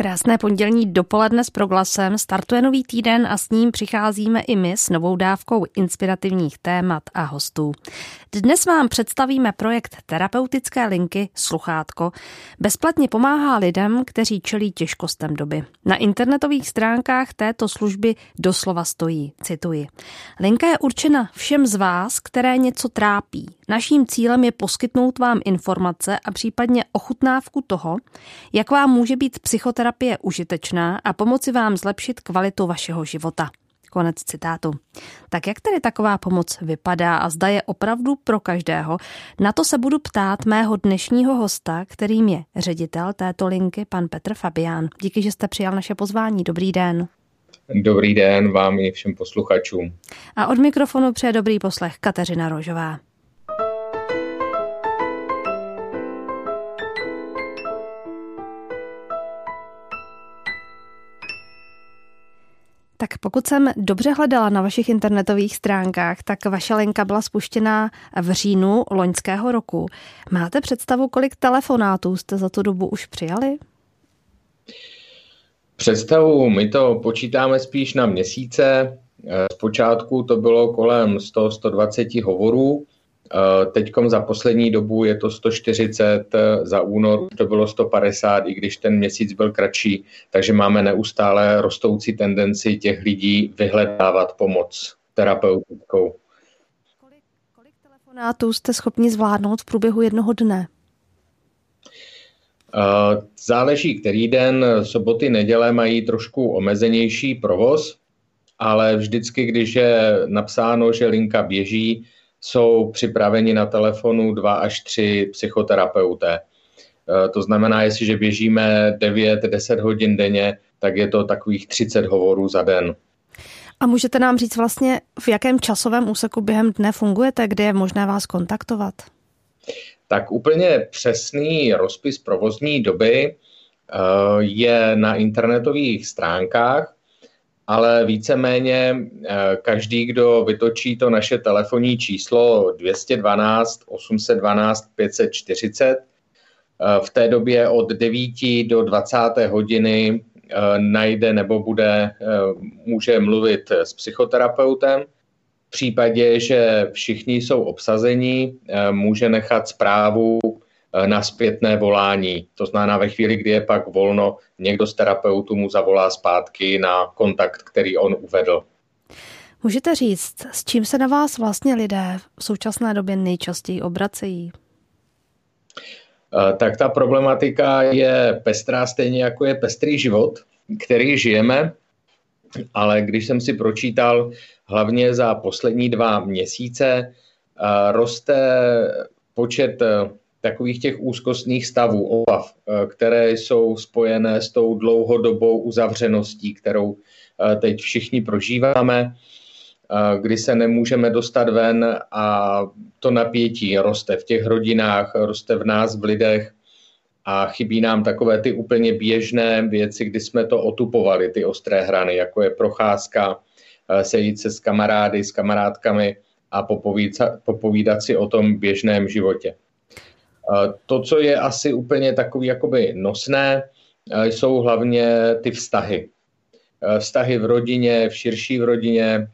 Krásné pondělní dopoledne s proglasem startuje nový týden a s ním přicházíme i my s novou dávkou inspirativních témat a hostů. Dnes vám představíme projekt terapeutické linky Sluchátko. Bezplatně pomáhá lidem, kteří čelí těžkostem doby. Na internetových stránkách této služby doslova stojí, cituji. Linka je určena všem z vás, které něco trápí. Naším cílem je poskytnout vám informace a případně ochutnávku toho, jak vám může být psychoterapie užitečná a pomoci vám zlepšit kvalitu vašeho života. Konec citátu. Tak jak tedy taková pomoc vypadá a zda je opravdu pro každého? Na to se budu ptát mého dnešního hosta, kterým je ředitel této linky, pan Petr Fabián. Díky, že jste přijal naše pozvání. Dobrý den. Dobrý den vám i všem posluchačům. A od mikrofonu přeje dobrý poslech Kateřina Rožová. Tak pokud jsem dobře hledala na vašich internetových stránkách, tak vaše linka byla spuštěna v říjnu loňského roku. Máte představu, kolik telefonátů jste za tu dobu už přijali? Představu, my to počítáme spíš na měsíce. Zpočátku to bylo kolem 100-120 hovorů, Eh, Teď za poslední dobu je to 140, eh, za únor to bylo 150, i když ten měsíc byl kratší, takže máme neustále rostoucí tendenci těch lidí vyhledávat pomoc terapeutickou. Kolik, kolik telefonátů jste schopni zvládnout v průběhu jednoho dne? Eh, záleží, který den, soboty, neděle mají trošku omezenější provoz, ale vždycky, když je napsáno, že linka běží, jsou připraveni na telefonu dva až tři psychoterapeuté. E, to znamená, jestliže běžíme 9-10 hodin denně, tak je to takových 30 hovorů za den. A můžete nám říct vlastně, v jakém časovém úseku během dne fungujete, kde je možné vás kontaktovat? Tak úplně přesný rozpis provozní doby e, je na internetových stránkách ale víceméně eh, každý, kdo vytočí to naše telefonní číslo 212 812 540, v té době od 9 do 20. hodiny eh, najde nebo bude, eh, může mluvit s psychoterapeutem. V případě, že všichni jsou obsazení, může nechat zprávu na zpětné volání. To znamená, ve chvíli, kdy je pak volno, někdo z terapeutu mu zavolá zpátky na kontakt, který on uvedl. Můžete říct, s čím se na vás vlastně lidé v současné době nejčastěji obracejí? Eh, tak ta problematika je pestrá stejně jako je pestrý život, který žijeme, ale když jsem si pročítal hlavně za poslední dva měsíce, eh, roste počet takových těch úzkostných stavů, obav, eh, které jsou spojené s tou dlouhodobou uzavřeností, kterou eh, teď všichni prožíváme, eh, kdy se nemůžeme dostat ven a to napětí roste v těch rodinách, roste v nás, v lidech a chybí nám takové ty úplně běžné věci, kdy jsme to otupovali, ty ostré hrany, jako je procházka, sejít se s kamarády, s kamarádkami a popovídat, popovídat si o tom běžném životě. To, co je asi úplně takový jakoby nosné, jsou hlavně ty vztahy. Vztahy v rodině, v širší v rodině,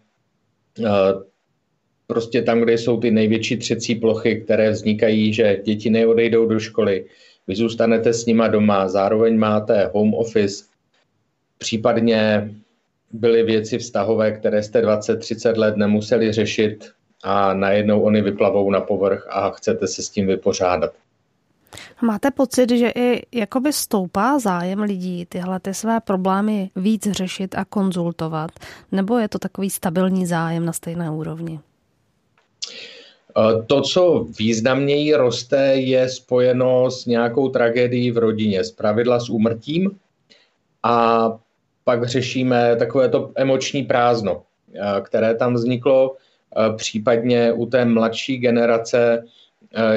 prostě tam, kde jsou ty největší třecí plochy, které vznikají, že děti neodejdou do školy, vy zůstanete s nima doma, zároveň máte home office, případně byly věci vztahové, které jste 20-30 let nemuseli řešit a najednou oni vyplavou na povrch a chcete se s tím vypořádat. Máte pocit, že i jakoby stoupá zájem lidí tyhle ty své problémy víc řešit a konzultovat? Nebo je to takový stabilní zájem na stejné úrovni? To, co významněji roste, je spojeno s nějakou tragédií v rodině, z pravidla s úmrtím a pak řešíme takové to emoční prázdno, které tam vzniklo, případně u té mladší generace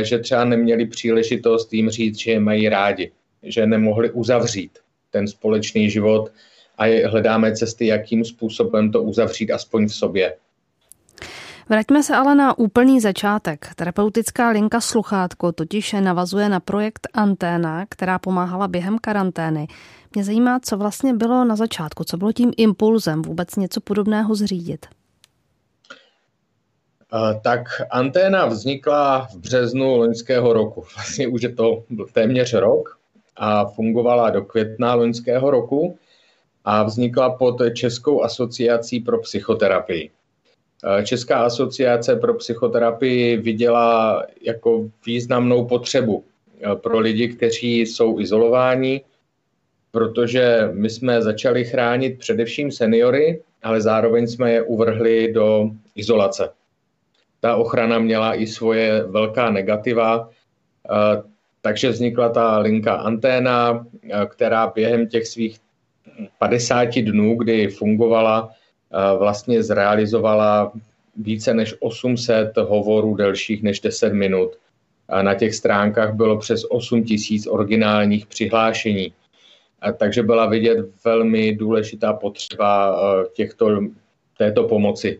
že třeba neměli příležitost jim říct, že je mají rádi, že nemohli uzavřít ten společný život a hledáme cesty, jakým způsobem to uzavřít aspoň v sobě. Vraťme se ale na úplný začátek. Terapeutická linka sluchátko totiž navazuje na projekt Anténa, která pomáhala během karantény. Mě zajímá, co vlastně bylo na začátku, co bylo tím impulzem vůbec něco podobného zřídit. Tak anténa vznikla v březnu loňského roku. Vlastně už je to téměř rok a fungovala do května loňského roku a vznikla pod Českou asociací pro psychoterapii. Česká asociace pro psychoterapii viděla jako významnou potřebu pro lidi, kteří jsou izolováni, protože my jsme začali chránit především seniory, ale zároveň jsme je uvrhli do izolace. Ta ochrana měla i svoje velká negativa, takže vznikla ta linka anténa, která během těch svých 50 dnů, kdy fungovala, vlastně zrealizovala více než 800 hovorů delších než 10 minut. A na těch stránkách bylo přes 8 tisíc originálních přihlášení. Takže byla vidět velmi důležitá potřeba těchto, této pomoci.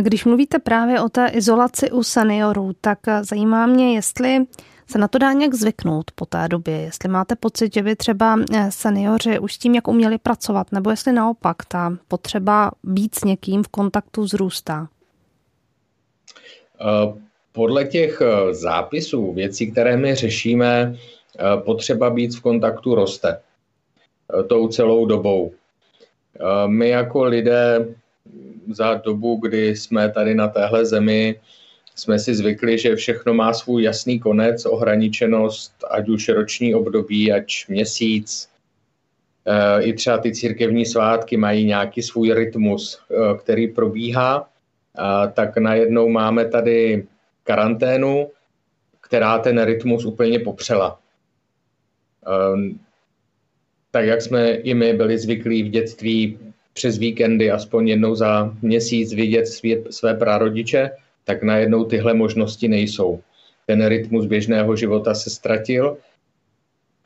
Když mluvíte právě o té izolaci u seniorů, tak zajímá mě, jestli se na to dá nějak zvyknout po té době, jestli máte pocit, že by třeba eh, seniori už tím, jak uměli pracovat, nebo jestli naopak ta potřeba být s někým v kontaktu zrůstá. Eh, podle těch eh, zápisů, věcí, které my řešíme, potřeba být v kontaktu roste tou celou dobou. My jako lidé za dobu, kdy jsme tady na téhle zemi, jsme si zvykli, že všechno má svůj jasný konec, ohraničenost, ať už roční období, ať měsíc. Eh, I třeba ty církevní svátky mají nějaký svůj rytmus, eh, který probíhá. Tak najednou máme tady karanténu, která ten rytmus úplně popřela. Ehm, tak jak jsme i my byli zvyklí v dětství přes víkendy aspoň jednou za měsíc vidět svě, své prarodiče, tak najednou tyhle možnosti nejsou. Ten rytmus běžného života se ztratil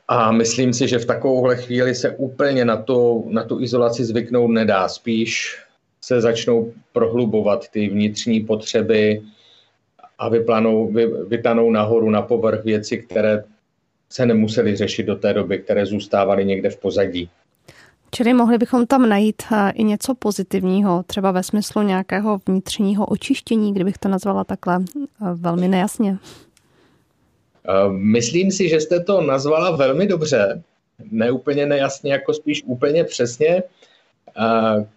a myslím si, že v takovouhle chvíli se úplně na, to, na tu izolaci zvyknout nedá. Spíš se začnou prohlubovat ty vnitřní potřeby a vyplanou, vy, vytanou nahoru na povrch věci, které se nemuseli řešit do té doby, které zůstávaly někde v pozadí. Čili mohli bychom tam najít eh, i něco pozitivního, třeba ve smyslu nějakého vnitřního očištění, kdybych to nazvala takhle eh, velmi nejasně. Eh, myslím si, že jste to nazvala velmi dobře, ne úplně nejasně, jako spíš úplně přesně.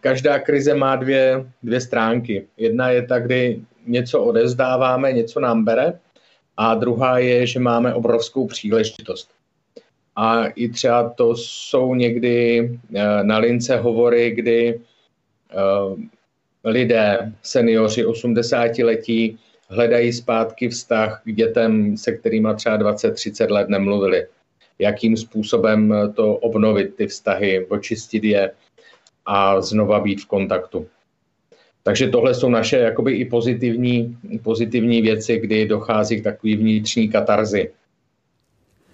Každá krize má dvě, dvě stránky. Jedna je ta, kdy něco odezdáváme, něco nám bere, a druhá je, že máme obrovskou příležitost. A i třeba to jsou někdy eh, na lince hovory, kdy eh, lidé, seniori 80 letí, hledají zpátky vztah k dětem, se kterými třeba 20-30 let nemluvili. Jakým způsobem to obnovit, ty vztahy, očistit je a znova být v kontaktu. Takže tohle jsou naše jakoby i pozitivní, pozitivní věci, kdy dochází k takové vnitřní katarzi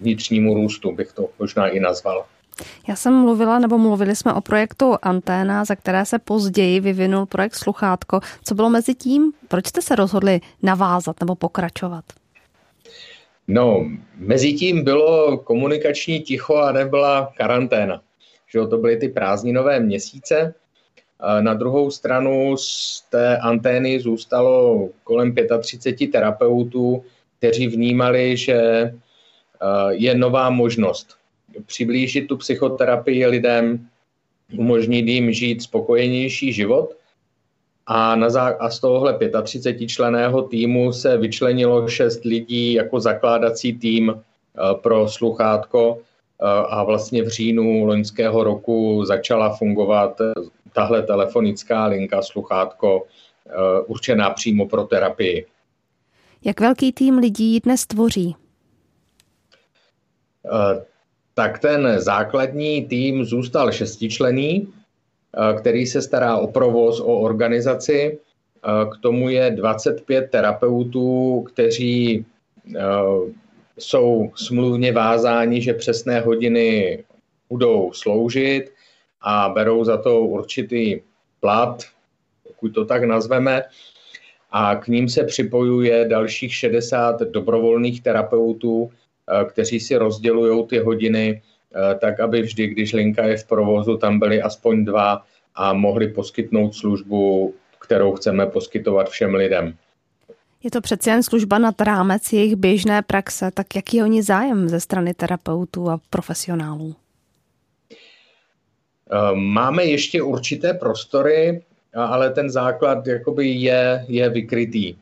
vnitřnímu růstu, bych to možná i nazval. Já jsem mluvila, nebo mluvili jsme o projektu Anténa, za které se později vyvinul projekt Sluchátko. Co bylo mezi tím? Proč jste se rozhodli navázat nebo pokračovat? No, mezi tím bylo komunikační ticho a nebyla karanténa. Že to byly ty prázdninové měsíce. Na druhou stranu z té antény zůstalo kolem 35 terapeutů, kteří vnímali, že je nová možnost přiblížit tu psychoterapii lidem, umožnit jim žít spokojenější život. A, na zá- a z tohohle 35 členého týmu se vyčlenilo šest lidí jako zakládací tým eh, pro sluchátko eh, a vlastně v říjnu loňského roku začala fungovat tahle telefonická linka sluchátko určená přímo pro terapii. Jak velký tým lidí dnes tvoří? Eh, tak ten základní tým zůstal šestičlený, eh, který se stará o provoz, o organizaci. Eh, k tomu je 25 terapeutů, kteří jsou smluvně vázáni, že přesné hodiny budou sloužit a berou za to určitý plat, pokud to tak nazveme, a k ním se připojuje dalších 60 dobrovolných terapeutů, kteří si rozdělují ty hodiny eh, tak, aby vždy, když linka je v provozu, tam byly aspoň dva a mohli poskytnout službu, kterou chceme poskytovat všem lidem. Je to přece jen služba nad rámec jejich běžné praxe, tak jaký je oni zájem ze strany terapeutů a profesionálů? Eh, máme ještě určité prostory, ale ten základ jakoby je, je vykrytý.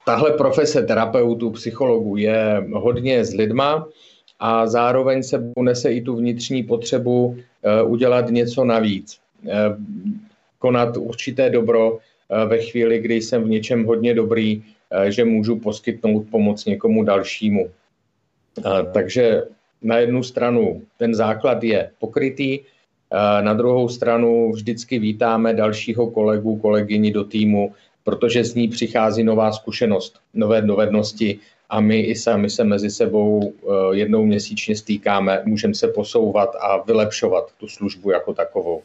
Eh, tahle profese terapeutů, psychologů je hodně s lidma a zároveň se unese i tu vnitřní potřebu eh, udělat něco navíc. Konat určité dobro ve chvíli, kdy jsem v něčem hodně dobrý, že můžu poskytnout pomoc někomu dalšímu. Takže na jednu stranu ten základ je pokrytý, na druhou stranu vždycky vítáme dalšího kolegu, kolegyni do týmu, protože z ní přichází nová zkušenost, nové dovednosti a my i sami se mezi sebou eh, jednou měsíčně stýkáme, můžeme se posouvat a vylepšovat tu službu jako takovou.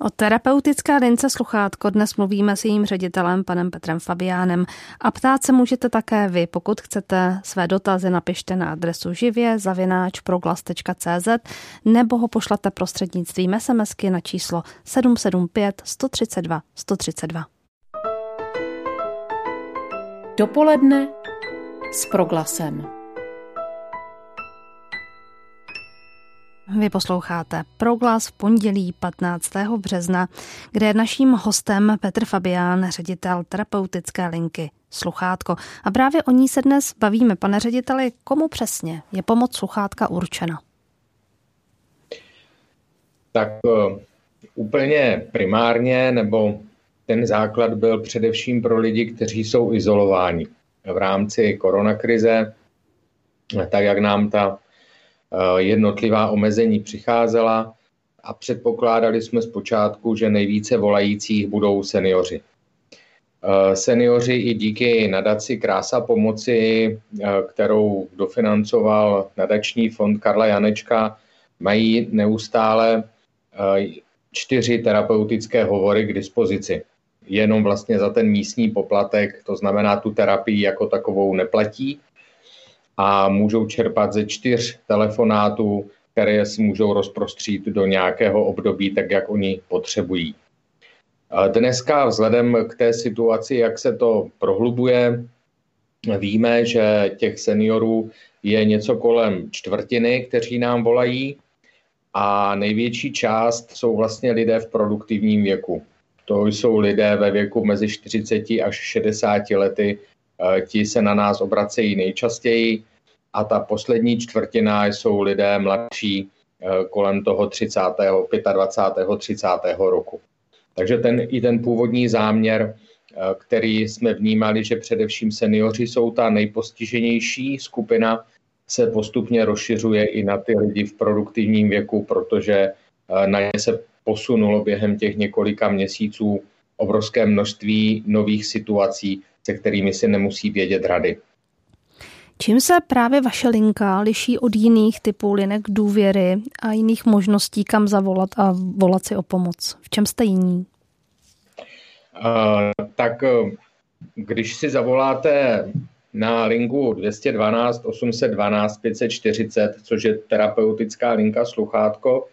O terapeutické lince sluchátko dnes mluvíme s jejím ředitelem, panem Petrem Fabiánem. A ptát se můžete také vy. Pokud chcete své dotazy, napište na adresu živě zavináč proglas.cz nebo ho pošlete prostřednictvím SMSky na číslo 775 132 132. Dopoledne s proglasem. Vy posloucháte Proglas v pondělí 15. března, kde je naším hostem Petr Fabián, ředitel terapeutické linky Sluchátko. A právě o ní se dnes bavíme. Pane řediteli, komu přesně je pomoc sluchátka určena? Tak uh, úplně primárně, nebo ten základ byl především pro lidi, kteří jsou izolováni v rámci koronakrize, tak jak nám ta Eh, jednotlivá omezení přicházela a předpokládali jsme zpočátku, že nejvíce volajících budou seniori. Eh, seniori i díky nadaci Krása pomoci, eh, kterou dofinancoval nadační fond Karla Janečka, mají neustále čtyři terapeutické hovory k dispozici. Jenom vlastně za ten místní poplatek, to znamená tu terapii jako takovou neplatí, a můžou čerpat ze čtyř telefonátů, které si můžou rozprostřít do nějakého období, tak jak oni potřebují. Dneska vzhledem k té situaci, jak se to prohlubuje, víme, že těch seniorů je něco kolem čtvrtiny, kteří nám volají a největší část jsou vlastně lidé v produktivním věku. To jsou lidé ve věku mezi 40 až 60 lety, Eh, ti se na nás obracejí nejčastěji a ta poslední čtvrtina jsou lidé mladší eh, kolem toho 30. 25. 30. roku. Takže ten, i ten původní záměr, eh, který jsme vnímali, že především seniori jsou ta nejpostiženější skupina, se postupně rozšiřuje i na ty lidi v produktivním věku, protože na ně se posunulo během těch několika měsíců obrovské množství nových situací, se kterými si nemusí vědět rady. Čím se právě vaše linka liší od jiných typů linek důvěry a jiných možností, kam zavolat a volat si o pomoc? V čem jste jiní? Uh, tak uh, když si zavoláte na linku 212 812 540, což je terapeutická linka sluchátko,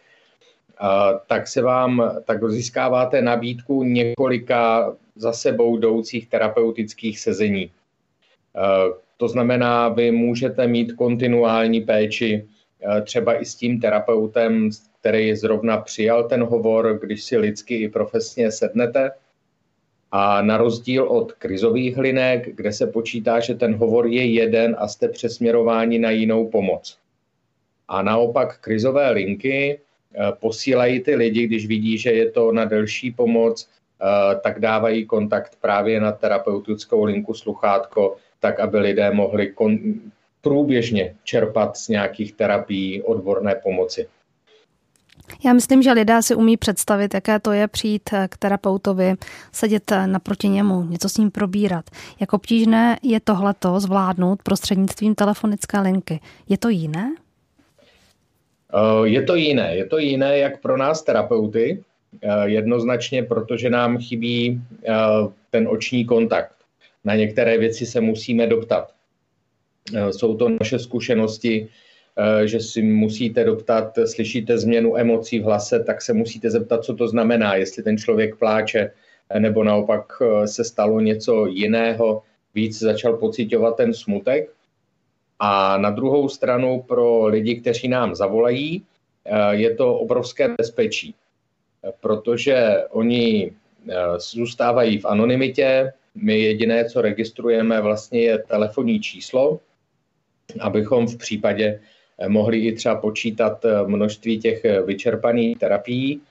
tak se vám, tak získáváte nabídku několika za sebou jdoucích terapeutických sezení. To znamená, vy můžete mít kontinuální péči třeba i s tím terapeutem, který zrovna přijal ten hovor, když si lidsky i profesně sednete. A na rozdíl od krizových linek, kde se počítá, že ten hovor je jeden a jste přesměrováni na jinou pomoc. A naopak krizové linky posílají ty lidi, když vidí, že je to na delší pomoc, eh, tak dávají kontakt právě na terapeutickou linku sluchátko, tak aby lidé mohli kon- průběžně čerpat z nějakých terapií odborné pomoci. Já myslím, že lidé si umí představit, jaké to je přijít eh, k terapeutovi, sedět naproti němu, něco s ním probírat. Jak obtížné je tohleto zvládnout prostřednictvím telefonické linky. Je to jiné? Je to jiné. Je to jiné jak pro nás terapeuty, jednoznačně, protože nám chybí ten oční kontakt. Na některé věci se musíme doptat. Jsou to naše zkušenosti, že si musíte doptat, slyšíte změnu emocí v hlase, tak se musíte zeptat, co to znamená, jestli ten člověk pláče, nebo naopak se stalo něco jiného, víc začal pocitovat ten smutek. A na druhou stranu pro lidi, kteří nám zavolají, eh, je to obrovské bezpečí, protože oni eh, zůstávají v anonymitě. My jediné, co registrujeme, vlastně je telefonní číslo, abychom v případě eh, mohli i třeba počítat množství těch vyčerpaných terapií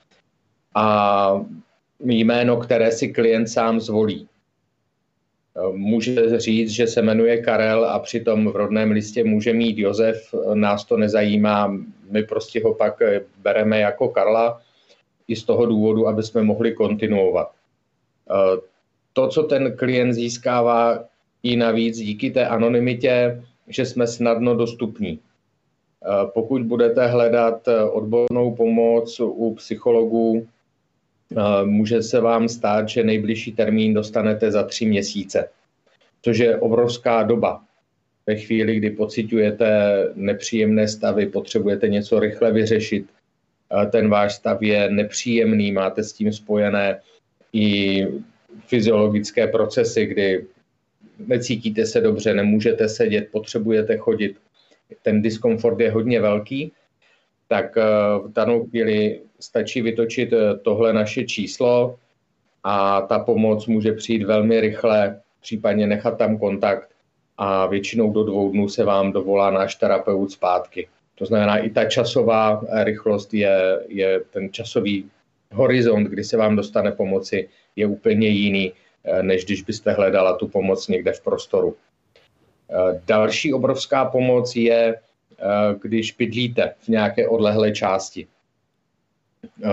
a jméno, které si klient sám zvolí. Může říct, že se jmenuje Karel a přitom v rodném listě může mít Josef, nás to nezajímá, my prostě ho pak bereme jako Karla i z toho důvodu, aby jsme mohli kontinuovat. To, co ten klient získává i navíc díky té anonymitě, že jsme snadno dostupní. Pokud budete hledat odbornou pomoc u psychologů, může se vám stát, že nejbližší termín dostanete za tři měsíce, což je obrovská doba. Ve chvíli, kdy pocitujete nepříjemné stavy, potřebujete něco rychle vyřešit, ten váš stav je nepříjemný, máte s tím spojené i fyziologické procesy, kdy necítíte se dobře, nemůžete sedět, potřebujete chodit. Ten diskomfort je hodně velký, tak v danou chvíli stačí vytočit eh, tohle naše číslo a ta pomoc může přijít velmi rychle, případně nechat tam kontakt a většinou do dvou dnů se vám dovolá náš terapeut zpátky. To znamená, i ta časová rychlost je, je ten časový horizont, kdy se vám dostane pomoci, je úplně jiný, eh, než když byste hledala tu pomoc někde v prostoru. Eh, další obrovská pomoc je, když bydlíte v nějaké odlehlé části. Eh,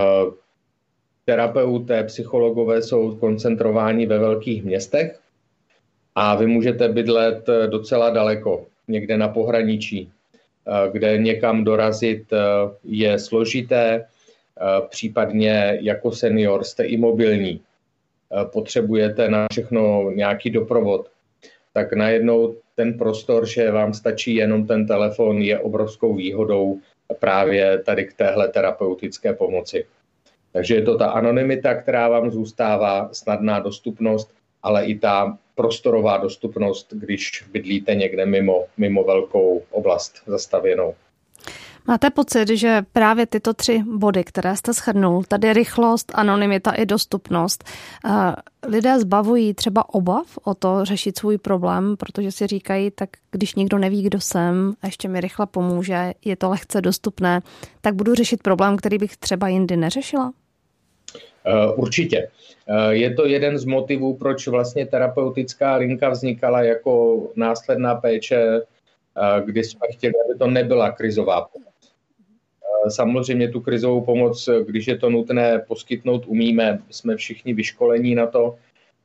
terapeuté, psychologové jsou koncentrováni ve velkých městech a vy můžete bydlet eh, docela daleko, někde na pohraničí, eh, kde někam dorazit je složité, případně jako senior jste imobilní, potřebujete na všechno nějaký doprovod, tak najednou ten prostor, že vám stačí jenom ten telefon, je obrovskou výhodou právě tady k téhle terapeutické pomoci. Takže je to ta anonymita, která vám zůstává, snadná dostupnost, ale i ta prostorová dostupnost, když bydlíte někde mimo, mimo velkou oblast zastavěnou. Máte pocit, že právě tyto tři body, které jste shrnul, tady rychlost, anonymita i dostupnost, eh, lidé zbavují třeba obav o to řešit svůj problém, protože si říkají, tak když někdo neví, kdo jsem, a ještě mi rychle pomůže, je to lehce dostupné, tak budu řešit problém, který bych třeba jindy neřešila? Eh, určitě. Eh, je to jeden z motivů, proč vlastně terapeutická linka vznikala jako následná péče, kdy jsme chtěli, aby to nebyla krizová pomoc Samozřejmě tu krizovou pomoc, když je to nutné poskytnout, umíme, jsme všichni vyškolení na to,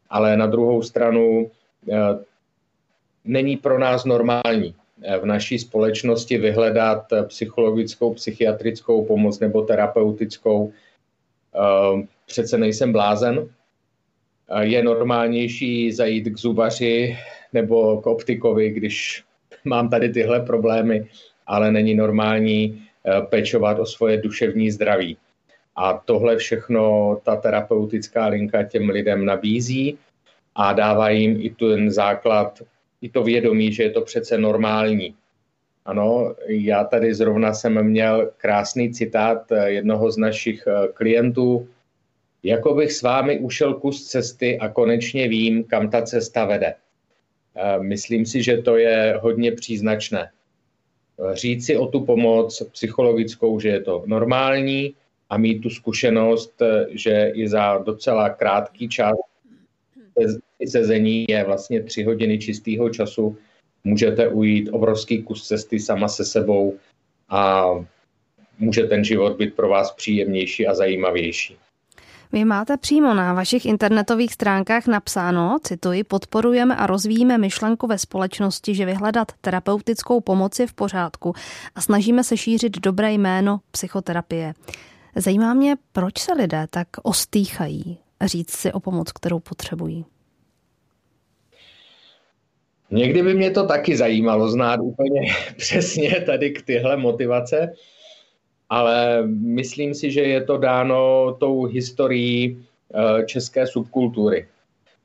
ale na druhou stranu eh, není pro nás normální eh, v naší společnosti vyhledat psychologickou, psychiatrickou pomoc nebo terapeutickou. Eh, přece nejsem blázen. Je normálnější zajít k zubaři nebo k optikovi, když mám tady tyhle problémy, ale není normální pečovat o svoje duševní zdraví. A tohle všechno ta terapeutická linka těm lidem nabízí a dává jim i ten základ, i to vědomí, že je to přece normální. Ano, já tady zrovna jsem měl krásný citát eh, jednoho z našich eh, klientů. Jako bych s vámi ušel kus cesty a konečně vím, kam ta cesta vede. Myslím si, že to je hodně příznačné říct si o tu pomoc psychologickou, že je to normální a mít tu zkušenost, že i za docela krátký čas sezení je vlastně tři hodiny čistého času, můžete ujít obrovský kus cesty sama se sebou a může ten život být pro vás příjemnější a zajímavější. Vy máte přímo na vašich internetových stránkách napsáno, cituji, podporujeme a rozvíjíme myšlenku ve společnosti, že vyhledat terapeutickou pomoc je v pořádku a snažíme se šířit dobré jméno psychoterapie. Zajímá mě, proč se lidé tak ostýchají říct si o pomoc, kterou potřebují. Někdy by mě to taky zajímalo znát úplně přesně tady k tyhle motivace, ale myslím si, že je to dáno tou historií eh, české subkultury.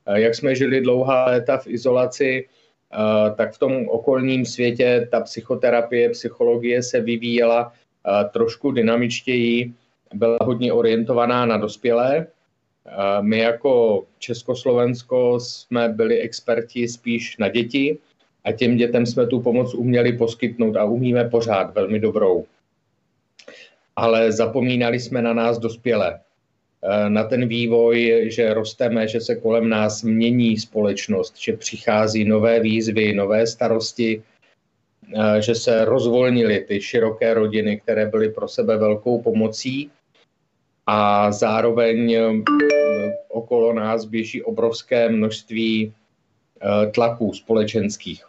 Eh, jak jsme žili dlouhá léta v izolaci, eh, tak v tom okolním světě ta psychoterapie, psychologie se vyvíjela trošku dynamičtěji, byla hodně orientovaná na dospělé. My jako Československo jsme byli experti spíš na děti a těm dětem jsme tu pomoc uměli poskytnout a umíme pořád velmi dobrou ale zapomínali jsme na nás dospělé. Eh, na ten vývoj, že rosteme, že se kolem nás mění společnost, že přichází nové výzvy, nové starosti, eh, že se rozvolnily ty široké rodiny, které byly pro sebe velkou pomocí a zároveň eh, okolo nás běží obrovské množství tlaků společenských.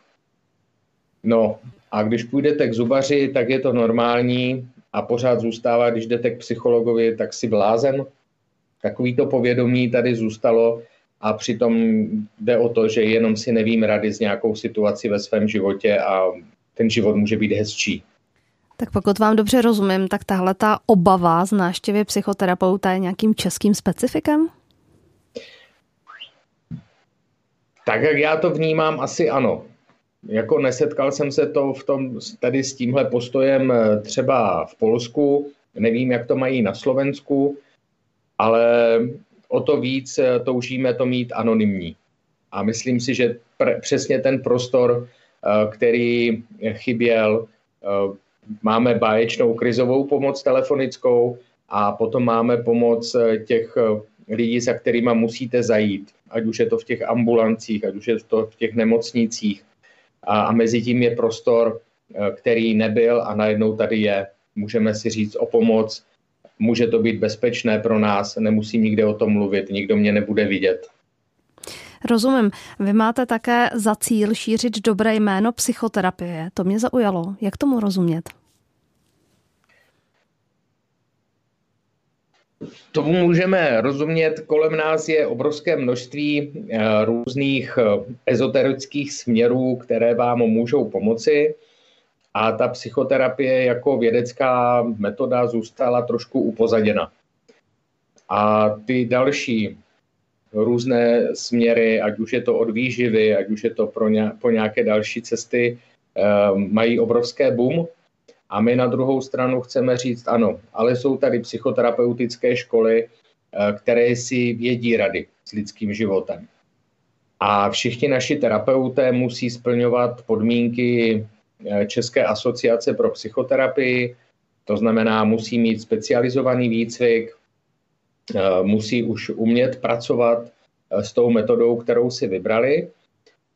No a když půjdete k zubaři, tak je to normální, a pořád zůstává, když jdete k psychologovi, tak si blázen. Takový to povědomí tady zůstalo a přitom jde o to, že jenom si nevím rady s nějakou situací ve svém životě a ten život může být hezčí. Tak pokud vám dobře rozumím, tak tahle ta obava z náštěvy psychoterapeuta je nějakým českým specifikem? Tak jak já to vnímám, asi ano. Jako nesetkal jsem se to v tom, tady s tímhle postojem eh, třeba v Polsku, nevím, jak to mají na Slovensku, ale o to víc eh, toužíme to mít anonymní. A myslím si, že pr- přesně ten prostor, eh, který chyběl, máme báječnou krizovou pomoc telefonickou a potom máme pomoc těch lidí, za kterými musíte zajít, ať už je to v těch ambulancích, ať už je to v těch nemocnicích, a, a mezi tím je prostor, eh, který nebyl a najednou tady je. Můžeme si říct o pomoc, může to být bezpečné pro nás, nemusím nikde o tom mluvit, nikdo mě nebude vidět. Rozumím. Vy máte také za cíl šířit dobré jméno psychoterapie. To mě zaujalo. Jak tomu rozumět? Tomu můžeme rozumět, kolem nás je obrovské množství eh, různých eh, ezoterických směrů, které vám můžou pomoci a ta psychoterapie jako vědecká metoda zůstala trošku upozaděna. A ty další různé směry, ať už je to od výživy, ať už je to pro ně, po nějaké další cesty, eh, mají obrovské boom a my na druhou stranu chceme říct ano, ale jsou tady psychoterapeutické školy, eh, které si vědí rady s lidským životem. A všichni naši terapeuté musí splňovat podmínky eh, České asociace pro psychoterapii, to znamená, musí mít specializovaný výcvik, eh, musí už umět pracovat s tou metodou, kterou si vybrali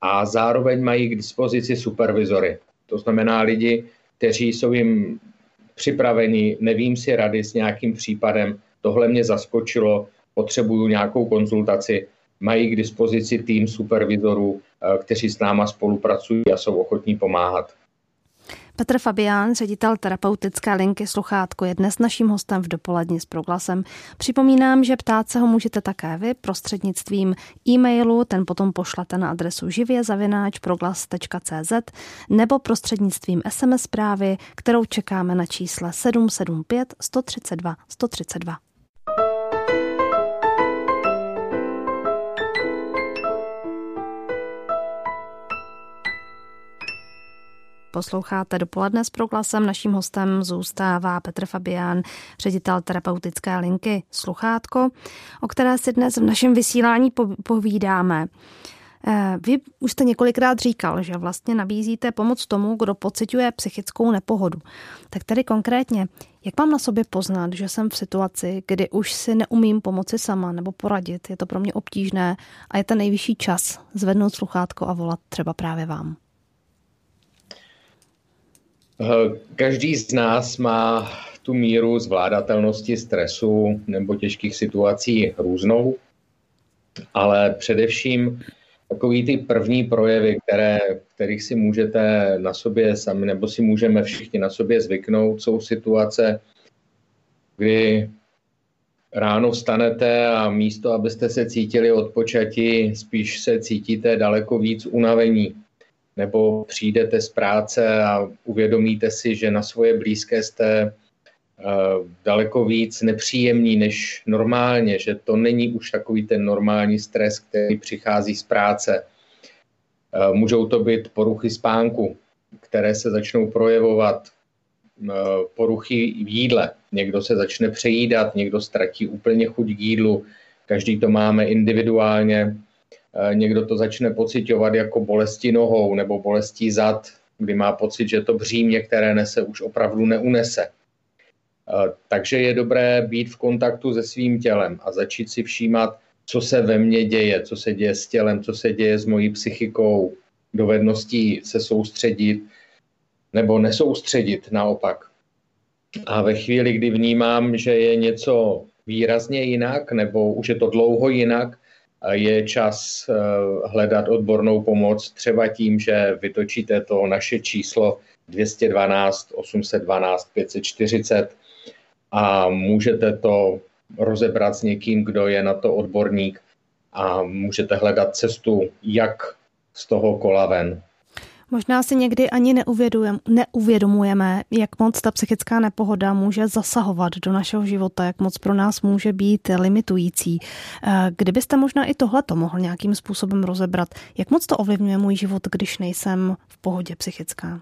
a zároveň mají k dispozici supervizory. To znamená lidi, kteří jsou jim připraveni, nevím si rady s nějakým případem, tohle mě zaskočilo, potřebuju nějakou konzultaci, mají k dispozici tým supervizorů, eh, kteří s náma spolupracují a jsou ochotní pomáhat. Petr Fabián, ředitel terapeutické linky Sluchátko, je dnes naším hostem v dopoledni s proglasem. Připomínám, že ptát se ho můžete také vy prostřednictvím e-mailu, ten potom pošlete na adresu živě-proglas.cz nebo prostřednictvím SMS zprávy, kterou čekáme na čísle 775 132 132. Posloucháte dopoledne s proglasem. Naším hostem zůstává Petr Fabián, ředitel terapeutické linky Sluchátko, o které si dnes v našem vysílání povídáme. Eh, vy už jste několikrát říkal, že vlastně nabízíte pomoc tomu, kdo pociťuje psychickou nepohodu. Tak tady konkrétně, jak mám na sobě poznat, že jsem v situaci, kdy už si neumím pomoci sama nebo poradit, je to pro mě obtížné a je ten nejvyšší čas zvednout sluchátko a volat třeba právě vám? Eh, každý z nás má tu míru zvládatelnosti stresu nebo těžkých situací různou, ale především takový ty první projevy, které, kterých si můžete na sobě sami, nebo si můžeme všichni na sobě zvyknout, jsou situace, kdy ráno vstanete a místo, abyste se cítili odpočati, spíš se cítíte daleko víc unavení. Nebo přijdete z práce a uvědomíte si, že na svoje blízké jste uh, daleko víc nepříjemný než normálně, že to není už takový ten normální stres, který přichází z práce. Uh, můžou to být poruchy spánku, které se začnou projevovat uh, poruchy v jídle, někdo se začne přejídat, někdo ztratí úplně chuť k jídlu, každý to máme individuálně, eh, někdo to začne pocitovat jako bolesti nohou nebo bolestí zad, kdy má pocit, že to břímě, které nese, už opravdu neunese. Eh, takže je dobré být v kontaktu se svým tělem a začít si všímat, co se ve mně děje, co se děje s tělem, co se děje s mojí psychikou, dovedností se soustředit nebo nesoustředit naopak. A ve chvíli, kdy vnímám, že je něco výrazně jinak, nebo už je to dlouho jinak, je čas eh, hledat odbornou pomoc třeba tím, že vytočíte to naše číslo 212 812 540 a můžete to rozebrat s někým, kdo je na to odborník a můžete hledat cestu, jak z toho kola ven. Možná si někdy ani neuvědomujeme, jak moc ta psychická nepohoda může zasahovat do našeho života, jak moc pro nás může být limitující. Eh, kdybyste možná i tohle to mohl nějakým způsobem rozebrat, jak moc to ovlivňuje můj život, když nejsem v pohodě psychická?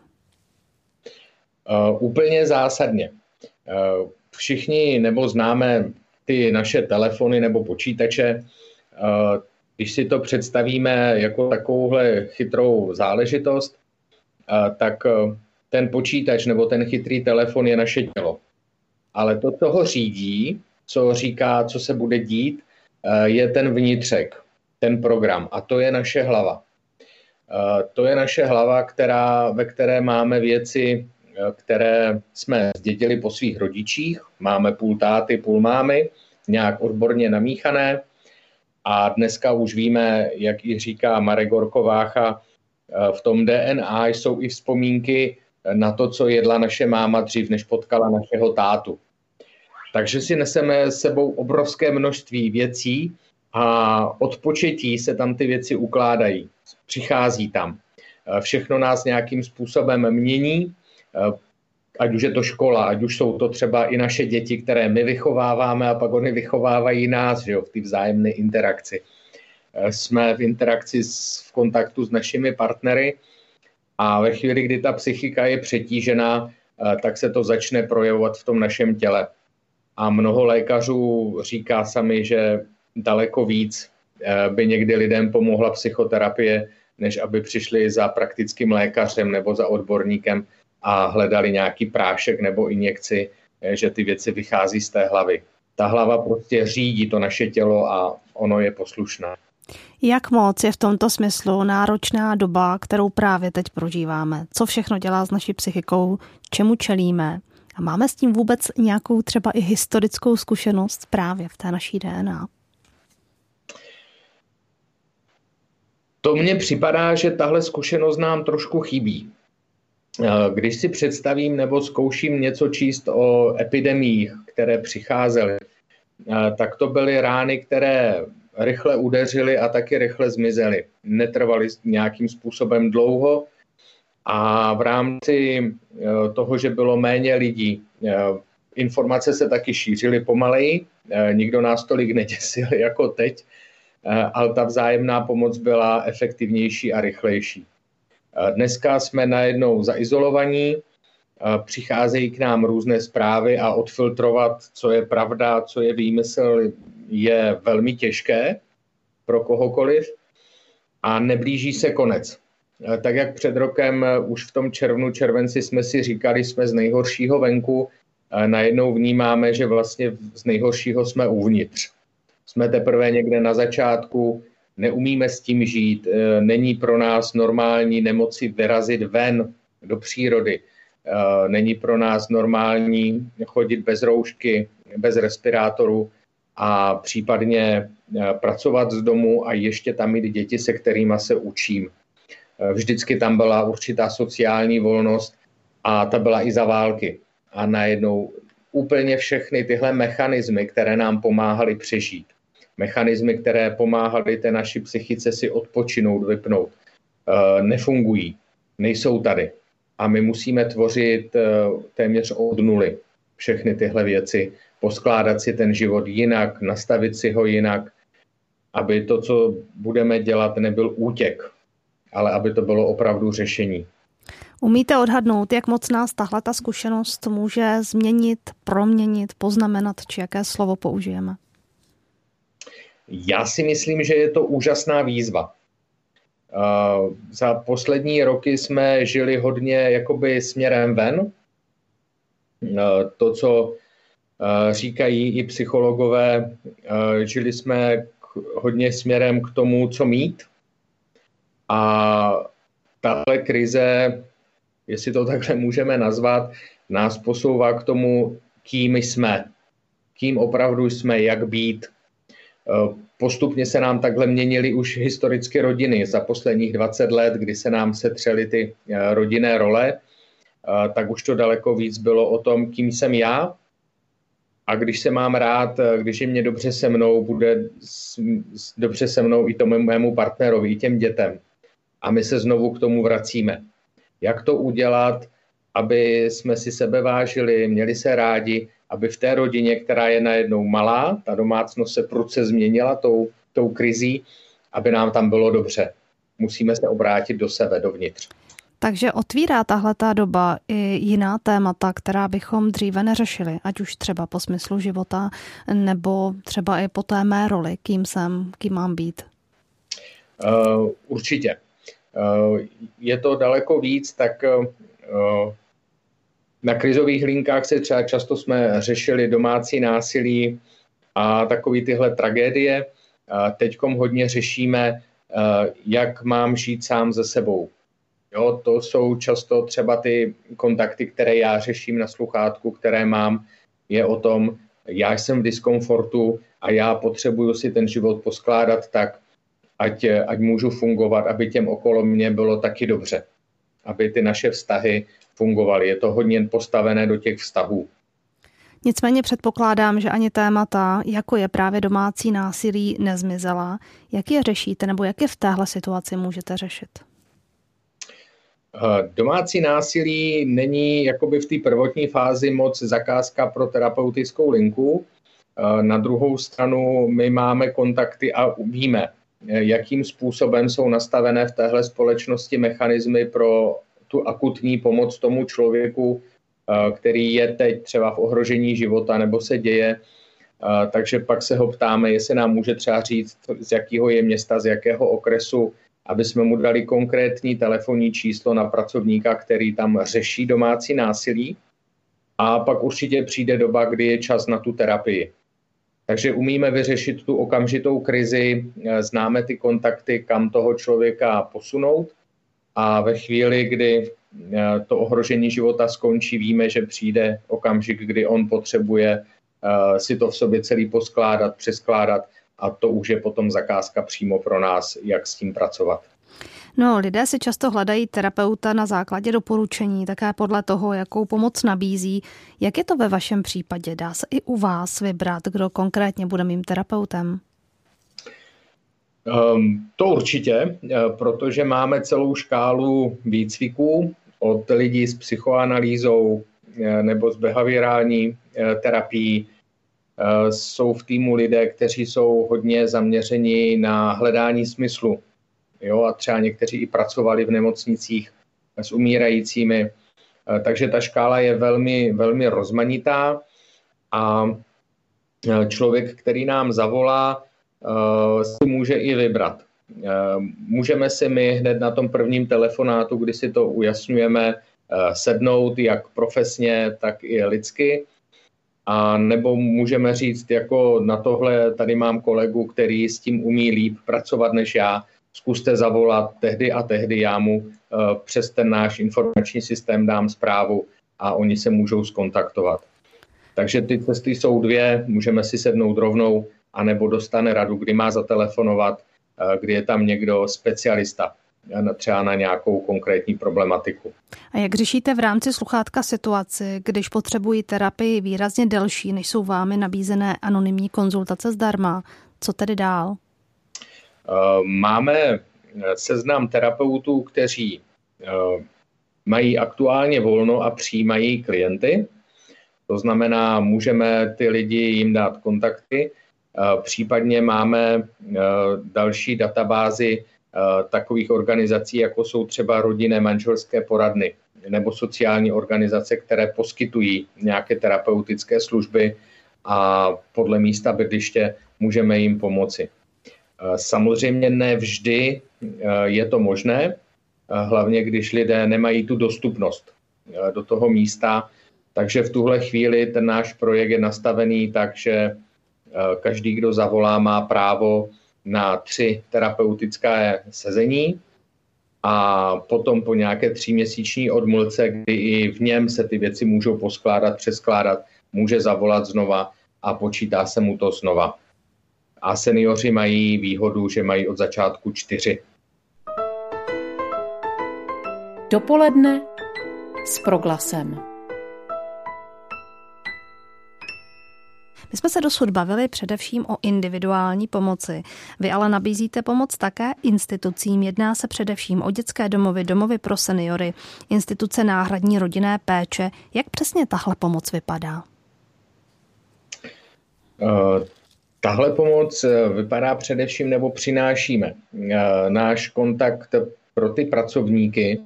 Uh, úplně zásadně. Uh, všichni nebo známe ty naše telefony nebo počítače. Uh, když si to představíme jako takovouhle chytrou záležitost, tak e, ten počítač nebo ten chytrý telefon je naše tělo. Ale to, co ho řídí, co říká, co se bude dít, e, je ten vnitřek, ten program. A to je naše hlava. E, to je naše hlava, která, ve které máme věci, které jsme zdědili po svých rodičích. Máme půl táty, půl mámy, nějak odborně namíchané a dneska už víme, jak i říká Marek Gorkovácha, eh, v tom DNA jsou i vzpomínky na to, co jedla naše máma dřív, než potkala našeho tátu. Takže si neseme s sebou obrovské množství věcí a od početí se tam ty věci ukládají. Přichází tam. Eh, všechno nás nějakým způsobem mění. Ať už je to škola, ať už jsou to třeba i naše děti, které my vychováváme a pak oni vychovávají nás, že jo, v té vzájemné interakci. Eh, jsme v interakci, v kontaktu s našimi partnery a ve chvíli, kdy ta psychika je přetížená, eh, tak se to začne projevovat v tom našem těle. A mnoho lékařů říká sami, že daleko víc eh, by někdy lidem pomohla psychoterapie, než aby přišli za praktickým lékařem nebo za odborníkem, a hledali nějaký prášek nebo injekci, eh, že ty věci vychází z té hlavy. Ta hlava prostě řídí to naše tělo a ono je poslušné. Jak moc je v tomto smyslu náročná doba, kterou právě teď prožíváme? Co všechno dělá s naší psychikou? Čemu čelíme? A máme s tím vůbec nějakou třeba i historickou zkušenost právě v té naší DNA? To mně připadá, že tahle zkušenost nám trošku chybí. Eh, když si představím nebo zkouším něco číst o epidemiích, které přicházely, eh, tak to byly rány, které rychle udeřily a taky rychle zmizely. Netrvaly nějakým způsobem dlouho a v rámci eh, toho, že bylo méně lidí, informace se taky šířily pomaleji, nikdo nás tolik neděsil jako teď, ale ta vzájemná pomoc byla efektivnější a rychlejší. Dneska jsme najednou zaizolovaní, přicházejí k nám různé zprávy a odfiltrovat, co je pravda, co je výmysl, je velmi těžké pro kohokoliv a neblíží se konec. Tak jak před rokem už v tom červnu, červenci jsme si říkali, jsme z nejhoršího venku, najednou vnímáme, že vlastně z nejhoršího jsme uvnitř. Jsme teprve někde na začátku, neumíme s tím žít, e, není pro nás normální nemoci vyrazit ven do přírody, není pro nás normální chodit bez roušky, bez respirátoru a případně pracovat z domu a ještě tam mít děti, se kterými se učím. Vždycky tam byla určitá sociální volnost a ta byla i za války. A najednou úplně všechny tyhle mechanismy, které nám pomáhaly přežít, mechanismy, které pomáhaly té naší psychice si odpočinout, vypnout, eh, nefungují, nejsou tady. A my musíme tvořit eh, téměř od nuly všechny tyhle věci, poskládat si ten život jinak, nastavit si ho jinak, aby to, co budeme dělat, nebyl útěk, ale aby to bylo opravdu řešení. Umíte odhadnout, jak moc nás tahle ta zkušenost může změnit, proměnit, poznamenat, či jaké slovo použijeme? Já si myslím, že je to úžasná výzva. Uh, za poslední roky jsme žili hodně jakoby směrem ven. Uh, to, co uh, říkají i psychologové, žili jsme hodně směrem k tomu, co mít. A tahle krize jestli to takhle můžeme nazvat, nás posouvá k tomu, kým jsme, kým opravdu jsme, jak být. Eh, postupně se nám takhle měnily už historicky rodiny. Za posledních 20 let, kdy se nám setřely ty eh, rodinné role, eh, tak už to daleko víc bylo o tom, kým jsem já. A když se mám rád, když je mě dobře se mnou, bude dobře se mnou i tomu mému partnerovi, i těm dětem. A my se znovu k tomu vracíme jak to udělat, aby jsme si sebe vážili, měli se rádi, aby v té rodině, která je najednou malá, ta domácnost se prudce změnila tou, tou krizí, aby nám tam bylo dobře. Musíme se obrátit do sebe, dovnitř. Takže otvírá tahle ta doba i jiná témata, která bychom dříve neřešili, ať už třeba po smyslu života, nebo třeba i po té mé roli, kým jsem, kým mám být? Uh, určitě. Eh, je to daleko víc, tak eh, na krizových linkách se třeba často jsme řešili domácí násilí a takové tyhle tragédie. Teďkom hodně řešíme, jak mám žít sám ze sebou. Jo, to jsou často třeba ty kontakty, které já řeším na sluchátku, které mám, je o tom, já jsem v diskomfortu a já potřebuju si ten život poskládat tak, ať, ať můžu fungovat, aby těm okolo mě bylo taky dobře. Aby ty naše vztahy fungovaly. Je to hodně postavené do těch vztahů. Nicméně předpokládám, že ani témata, jako je právě domácí násilí, nezmizela. Jak je řešíte, nebo jak je v téhle situaci můžete řešit? Eh, domácí násilí není jakoby v té prvotní fázi moc zakázka pro terapeutickou linku. Eh, na druhou stranu my máme kontakty a víme, jakým způsobem jsou nastavené v téhle společnosti mechanismy pro tu akutní pomoc tomu člověku, eh, který je teď třeba v ohrožení života nebo se děje. Eh, takže pak se ho ptáme, jestli nám může třeba říct, z jakého je města, z jakého okresu, aby jsme mu dali konkrétní telefonní číslo na pracovníka, který tam řeší domácí násilí. A pak určitě přijde doba, kdy je čas na tu terapii. Takže umíme vyřešit tu okamžitou krizi, eh, známe ty kontakty, kam toho člověka posunout a ve chvíli, kdy eh, to ohrožení života skončí, víme, že přijde okamžik, kdy on potřebuje eh, si to v sobě celý poskládat, přeskládat a to už je potom zakázka přímo pro nás, jak s tím pracovat. No, lidé si často hledají terapeuta na základě doporučení, také podle toho, jakou pomoc nabízí. Jak je to ve vašem případě? Dá se i u vás vybrat, kdo konkrétně bude mým terapeutem? Um, to určitě, eh, protože máme celou škálu výcviků od lidí s psychoanalýzou eh, nebo s behaviorální eh, terapií. Jsou v týmu lidé, kteří jsou hodně zaměřeni na hledání smyslu jo, a třeba někteří i pracovali v nemocnicích s umírajícími. Takže ta škála je velmi, velmi rozmanitá a člověk, který nám zavolá, si může i vybrat. Můžeme si my hned na tom prvním telefonátu, kdy si to ujasňujeme, sednout jak profesně, tak i lidsky. A nebo můžeme říct, jako na tohle tady mám kolegu, který s tím umí líp pracovat než já, zkuste zavolat tehdy a tehdy, já mu eh, přes ten náš informační systém dám zprávu a oni se můžou skontaktovat. Takže ty cesty jsou dvě, můžeme si sednout rovnou, anebo dostane radu, kdy má zatelefonovat, eh, kdy je tam někdo specialista třeba na nějakou konkrétní problematiku. A jak řešíte v rámci sluchátka situaci, když potřebují terapii výrazně delší, než jsou vámi nabízené anonymní konzultace zdarma? Co tedy dál? Eh, máme seznam terapeutů, kteří eh, mají aktuálně volno a přijímají klienty. To znamená, můžeme ty lidi jim dát kontakty. Eh, případně máme další databázy takových organizací, jako jsou třeba rodinné manželské poradny nebo sociální organizace, které poskytují nějaké terapeutické služby a podle místa bydliště můžeme jim pomoci. Samozřejmě ne vždy je to možné, hlavně když lidé nemají tu dostupnost do toho místa. Takže v tuhle chvíli ten náš projekt je nastavený tak, že každý, kdo zavolá, má právo na tři terapeutická sezení a potom po nějaké tříměsíční odmlce, kdy i v něm se ty věci můžou poskládat, přeskládat, může zavolat znova a počítá se mu to znova. A seniori mají výhodu, že mají od začátku čtyři. Dopoledne s proglasem. My jsme se dosud bavili především o individuální pomoci. Vy ale nabízíte pomoc také institucím. Jedná se především o dětské domovy, domovy pro seniory, instituce náhradní rodinné péče. Jak přesně tahle pomoc vypadá? Uh, tahle pomoc eh, vypadá především, nebo přinášíme uh, náš kontakt pro ty pracovníky,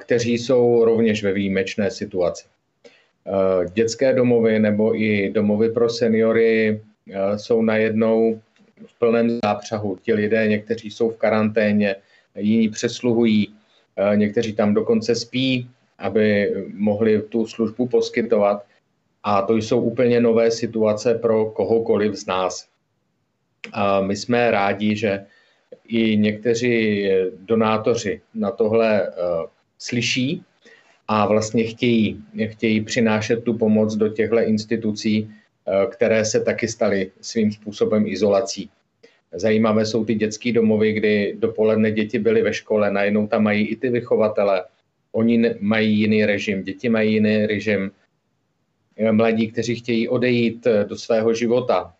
kteří jsou rovněž ve výjimečné situaci. Eh, dětské domovy nebo i domovy pro seniory eh, jsou najednou v plném zápřahu. Ti lidé, někteří jsou v karanténě, jiní přesluhují, eh, někteří tam dokonce spí, aby mohli tu službu poskytovat. A to jsou úplně nové situace pro kohokoliv z nás. A my jsme rádi, že i někteří donátoři na tohle slyší a vlastně chtějí, chtějí přinášet tu pomoc do těchto institucí, eh, které se taky staly svým způsobem izolací. Zajímavé jsou ty dětské domovy, kdy dopoledne děti byly ve škole, najednou tam mají i ty vychovatele. Oni mají jiný režim, děti mají jiný režim. Eh, mladí, kteří chtějí odejít eh, do svého života,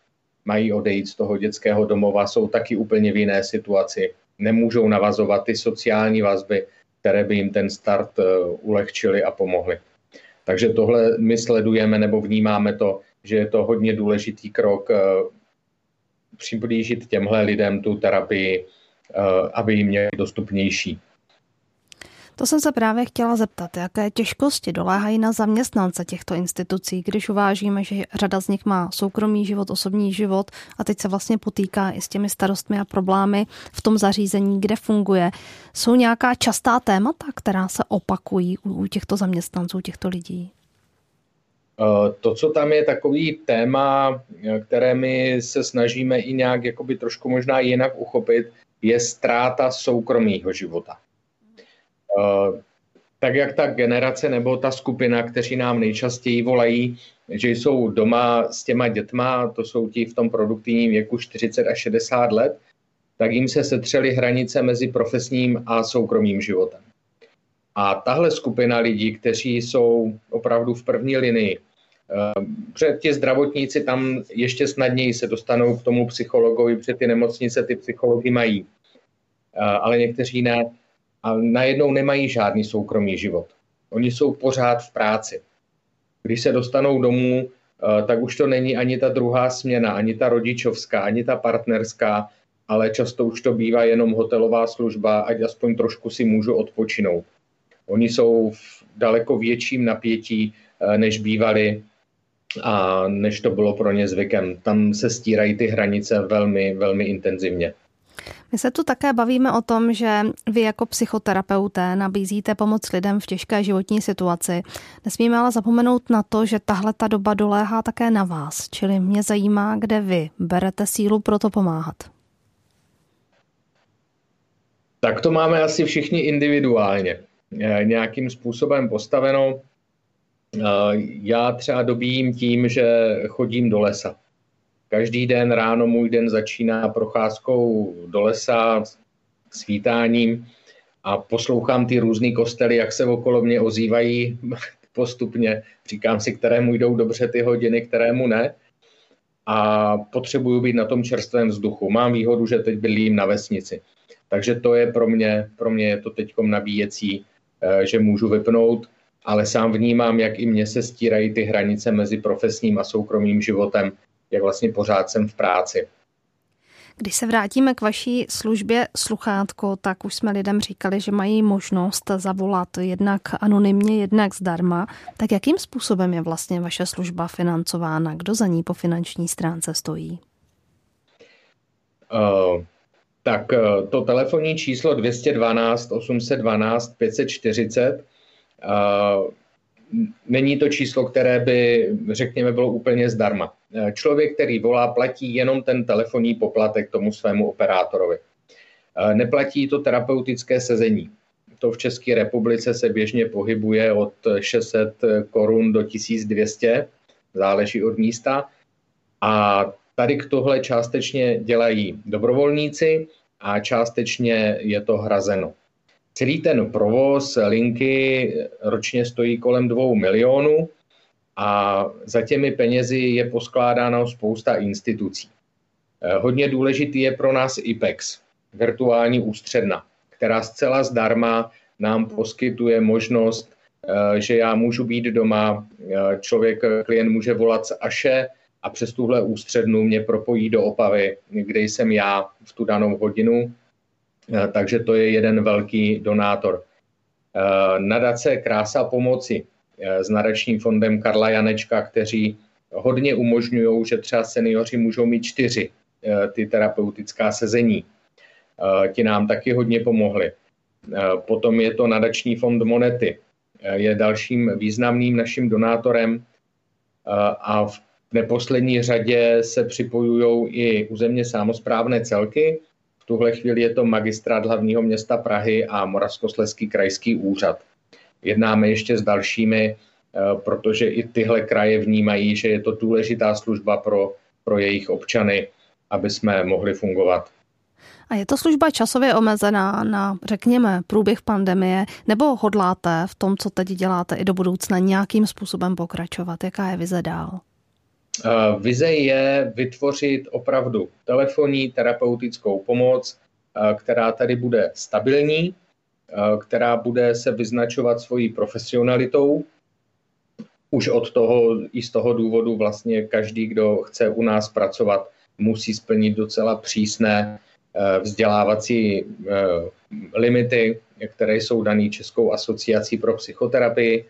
mají odejít z toho dětského domova, jsou taky úplně v jiné situaci. Nemůžou navazovat ty sociální vazby, které by jim ten start eh, ulehčili a pomohli. Takže tohle my sledujeme nebo vnímáme to, že je to hodně důležitý krok eh, přiblížit těmhle lidem tu terapii, eh, aby jim měli dostupnější. To jsem se právě chtěla zeptat, jaké těžkosti doléhají na zaměstnance těchto institucí, když uvážíme, že řada z nich má soukromý život, osobní život a teď se vlastně potýká i s těmi starostmi a problémy v tom zařízení, kde funguje. Jsou nějaká častá témata, která se opakují u těchto zaměstnanců, těchto lidí? Eh, to, co tam je takový téma, které my se snažíme i nějak jakoby trošku možná jinak uchopit, je ztráta soukromého života. Eh, tak jak ta generace nebo ta skupina, kteří nám nejčastěji volají, že jsou doma s těma dětma, to jsou ti v tom produktivním věku 40 až 60 let, tak jim se setřely hranice mezi profesním a soukromým životem. A tahle skupina lidí, kteří jsou opravdu v první linii, eh, Před ti zdravotníci tam ještě snadněji se dostanou k tomu psychologovi, protože ty nemocnice ty psychologi mají. Eh, ale někteří ne a najednou nemají žádný soukromý život. Oni jsou pořád v práci. Když se dostanou domů, eh, tak už to není ani ta druhá směna, ani ta rodičovská, ani ta partnerská, ale často už to bývá jenom hotelová služba, ať aspoň trošku si můžu odpočinout. Oni jsou v daleko větším napětí, eh, než bývali a než to bylo pro ně zvykem. Tam se stírají ty hranice velmi, velmi intenzivně. My se tu také bavíme o tom, že vy jako psychoterapeuté nabízíte pomoc lidem v těžké životní situaci. Nesmíme ale zapomenout na to, že tahle ta doba doléhá také na vás. Čili mě zajímá, kde vy berete sílu pro to pomáhat. Tak to máme asi všichni individuálně. Nějakým způsobem postaveno. Já třeba dobím tím, že chodím do lesa. Každý den ráno můj den začíná procházkou do lesa, svítáním a poslouchám ty různé kostely, jak se okolo mě ozývají postupně. Říkám si, kterému jdou dobře ty hodiny, kterému ne. A potřebuju být na tom čerstvém vzduchu. Mám výhodu, že teď bydlím na vesnici. Takže to je pro mě, pro mě je to teď nabíjecí, eh, že můžu vypnout, ale sám vnímám, jak i mně se stírají ty hranice mezi profesním a soukromým životem, jak vlastně pořád jsem v práci. Když se vrátíme k vaší službě sluchátko, tak už jsme lidem říkali, že mají možnost zavolat jednak anonymně, jednak zdarma. Tak jakým způsobem je vlastně vaše služba financována? Kdo za ní po finanční stránce stojí? Uh, tak uh, to telefonní číslo 212 812 540 uh, není to číslo, které by, řekněme, bylo úplně zdarma. Eh, člověk, který volá, platí jenom ten telefonní poplatek tomu svému operátorovi. Eh, neplatí to terapeutické sezení. To v České republice se běžně pohybuje od 600 korun do 1200, záleží od místa. A tady k tohle částečně dělají dobrovolníci a částečně je to hrazeno. Celý ten provoz linky ročně stojí kolem dvou milionů a za těmi penězi je poskládáno spousta institucí. Eh, hodně důležitý je pro nás IPEX, virtuální ústředna, která zcela zdarma nám poskytuje možnost, eh, že já můžu být doma, eh, člověk, klient může volat z Aše a přes tuhle ústřednu mě propojí do Opavy, kde jsem já v tu danou hodinu takže to je jeden velký donátor. Nadace Krása pomoci s nadačním fondem Karla Janečka, kteří hodně umožňují, že třeba seniori můžou mít čtyři ty terapeutická sezení. Ti nám taky hodně pomohli. Potom je to nadační fond Monety. Je dalším významným naším donátorem a v neposlední řadě se připojují i územně samozprávné celky, v tuhle chvíli je to magistrát hlavního města Prahy a Moravskoslezský krajský úřad. Jednáme ještě s dalšími, eh, protože i tyhle kraje vnímají, že je to důležitá služba pro, pro jejich občany, aby jsme mohli fungovat. A je to služba časově omezená na, řekněme, průběh pandemie, nebo hodláte v tom, co teď děláte, i do budoucna nějakým způsobem pokračovat? Jaká je vize dál? Eh, vize je vytvořit opravdu telefonní terapeutickou pomoc, eh, která tady bude stabilní, která bude se vyznačovat svojí profesionalitou. Už od toho, i z toho důvodu vlastně každý, kdo chce u nás pracovat, musí splnit docela přísné vzdělávací limity, které jsou dané Českou asociací pro psychoterapii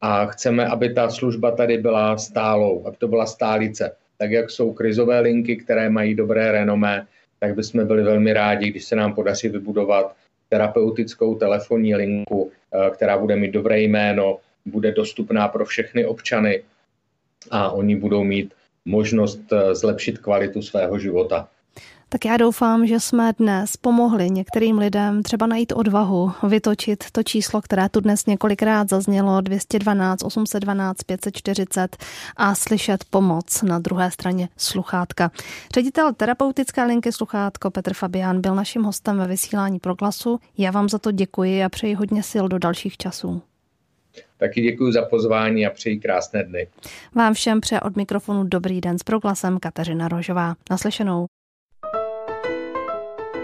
a chceme, aby ta služba tady byla stálou, aby to byla stálice. Tak jak jsou krizové linky, které mají dobré renomé, tak bychom byli velmi rádi, když se nám podaří vybudovat terapeutickou telefonní linku, eh, která bude mít dobré jméno, bude dostupná pro všechny občany a oni budou mít možnost eh, zlepšit kvalitu svého života. Tak já doufám, že jsme dnes pomohli některým lidem třeba najít odvahu, vytočit to číslo, které tu dnes několikrát zaznělo, 212 812 540 a slyšet pomoc na druhé straně sluchátka. Ředitel terapeutické linky sluchátko Petr Fabián byl naším hostem ve vysílání Proglasu. Já vám za to děkuji a přeji hodně sil do dalších časů. Taky děkuji za pozvání a přeji krásné dny. Vám všem přeje od mikrofonu dobrý den s proglasem Kateřina Rožová. Naslyšenou.